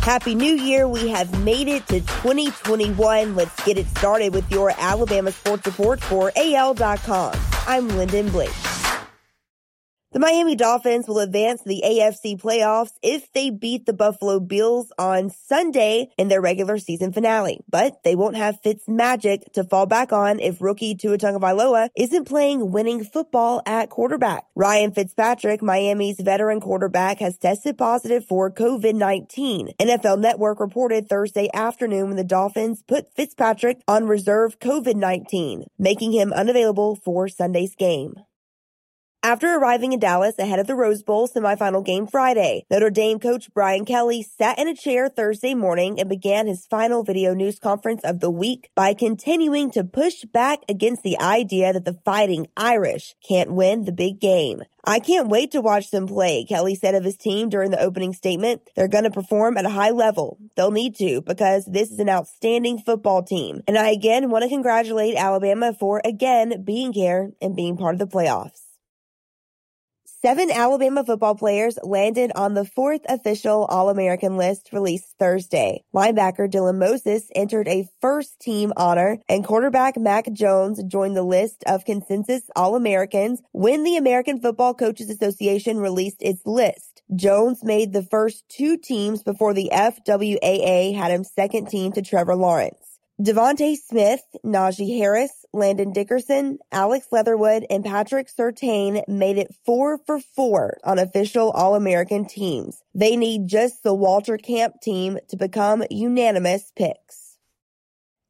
Happy New Year. We have made it to 2021. Let's get it started with your Alabama Sports Report for AL.com. I'm Lyndon Blake. The Miami Dolphins will advance to the AFC playoffs if they beat the Buffalo Bills on Sunday in their regular season finale. But they won't have Fitz magic to fall back on if rookie Tua Tagovailoa isn't playing winning football at quarterback. Ryan Fitzpatrick, Miami's veteran quarterback, has tested positive for COVID-19. NFL Network reported Thursday afternoon when the Dolphins put Fitzpatrick on reserve COVID-19, making him unavailable for Sunday's game. After arriving in Dallas ahead of the Rose Bowl semifinal game Friday, Notre Dame coach Brian Kelly sat in a chair Thursday morning and began his final video news conference of the week by continuing to push back against the idea that the Fighting Irish can't win the big game. I can't wait to watch them play, Kelly said of his team during the opening statement. They're going to perform at a high level. They'll need to because this is an outstanding football team. And I again want to congratulate Alabama for again being here and being part of the playoffs. Seven Alabama football players landed on the fourth official All-American list released Thursday. Linebacker Dylan Moses entered a first team honor and quarterback Mac Jones joined the list of consensus All-Americans when the American Football Coaches Association released its list. Jones made the first two teams before the FWAA had him second team to Trevor Lawrence. DeVonta Smith, Najee Harris, Landon Dickerson, Alex Leatherwood, and Patrick Surtain made it four for four on official All-American teams. They need just the Walter Camp team to become unanimous picks.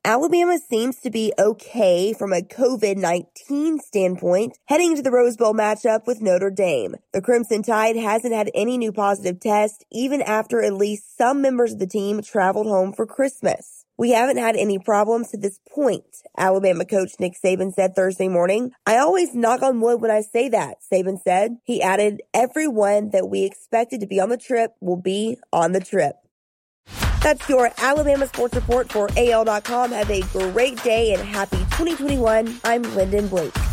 Alabama seems to be okay from a COVID-19 standpoint heading to the Rose Bowl matchup with Notre Dame. The Crimson Tide hasn't had any new positive tests even after at least some members of the team traveled home for Christmas. We haven't had any problems to this point, Alabama coach Nick Saban said Thursday morning. I always knock on wood when I say that, Saban said. He added, everyone that we expected to be on the trip will be on the trip. That's your Alabama Sports Report for AL.com. Have a great day and happy 2021. I'm Lyndon Blake.